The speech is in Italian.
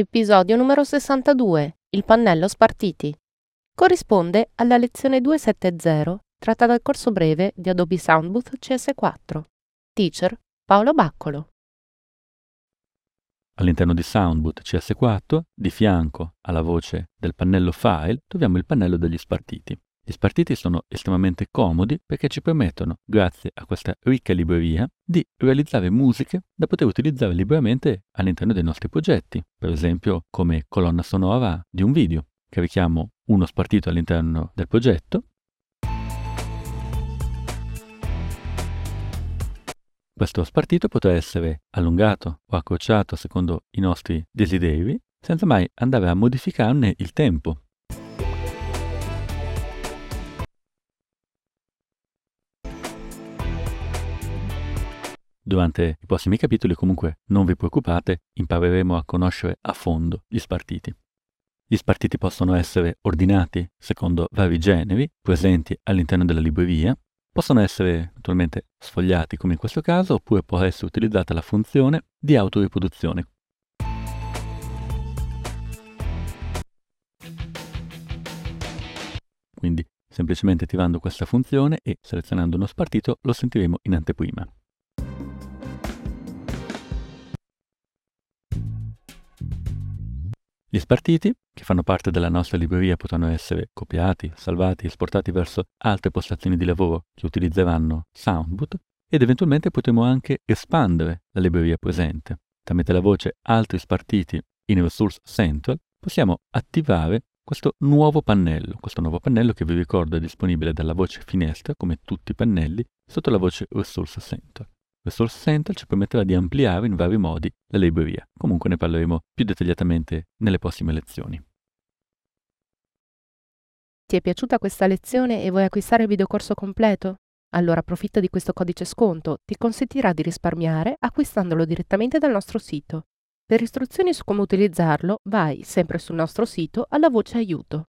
Episodio numero 62. Il pannello spartiti. Corrisponde alla lezione 270 tratta dal corso breve di Adobe Soundbooth CS4. Teacher Paolo Baccolo. All'interno di Soundboot CS4, di fianco alla voce del pannello File, troviamo il pannello degli spartiti. Gli spartiti sono estremamente comodi perché ci permettono, grazie a questa ricca libreria, di realizzare musiche da poter utilizzare liberamente all'interno dei nostri progetti, per esempio come colonna sonora di un video. Carichiamo uno spartito all'interno del progetto. Questo spartito potrà essere allungato o accorciato secondo i nostri desideri, senza mai andare a modificarne il tempo. Durante i prossimi capitoli comunque non vi preoccupate, impareremo a conoscere a fondo gli spartiti. Gli spartiti possono essere ordinati secondo vari generi presenti all'interno della libreria, possono essere naturalmente sfogliati come in questo caso, oppure può essere utilizzata la funzione di autoriproduzione. Quindi semplicemente attivando questa funzione e selezionando uno spartito lo sentiremo in anteprima. Gli spartiti, che fanno parte della nostra libreria, potranno essere copiati, salvati esportati verso altre postazioni di lavoro che utilizzeranno Soundboot ed eventualmente potremo anche espandere la libreria presente. Tramite la voce altri spartiti in Resource Central possiamo attivare questo nuovo pannello, questo nuovo pannello che vi ricordo è disponibile dalla voce finestra, come tutti i pannelli, sotto la voce Resource Center. Resource Center ci permetterà di ampliare in vari modi la libreria. Comunque ne parleremo più dettagliatamente nelle prossime lezioni. Ti è piaciuta questa lezione e vuoi acquistare il videocorso completo? Allora approfitta di questo codice sconto, ti consentirà di risparmiare acquistandolo direttamente dal nostro sito. Per istruzioni su come utilizzarlo, vai sempre sul nostro sito alla voce aiuto.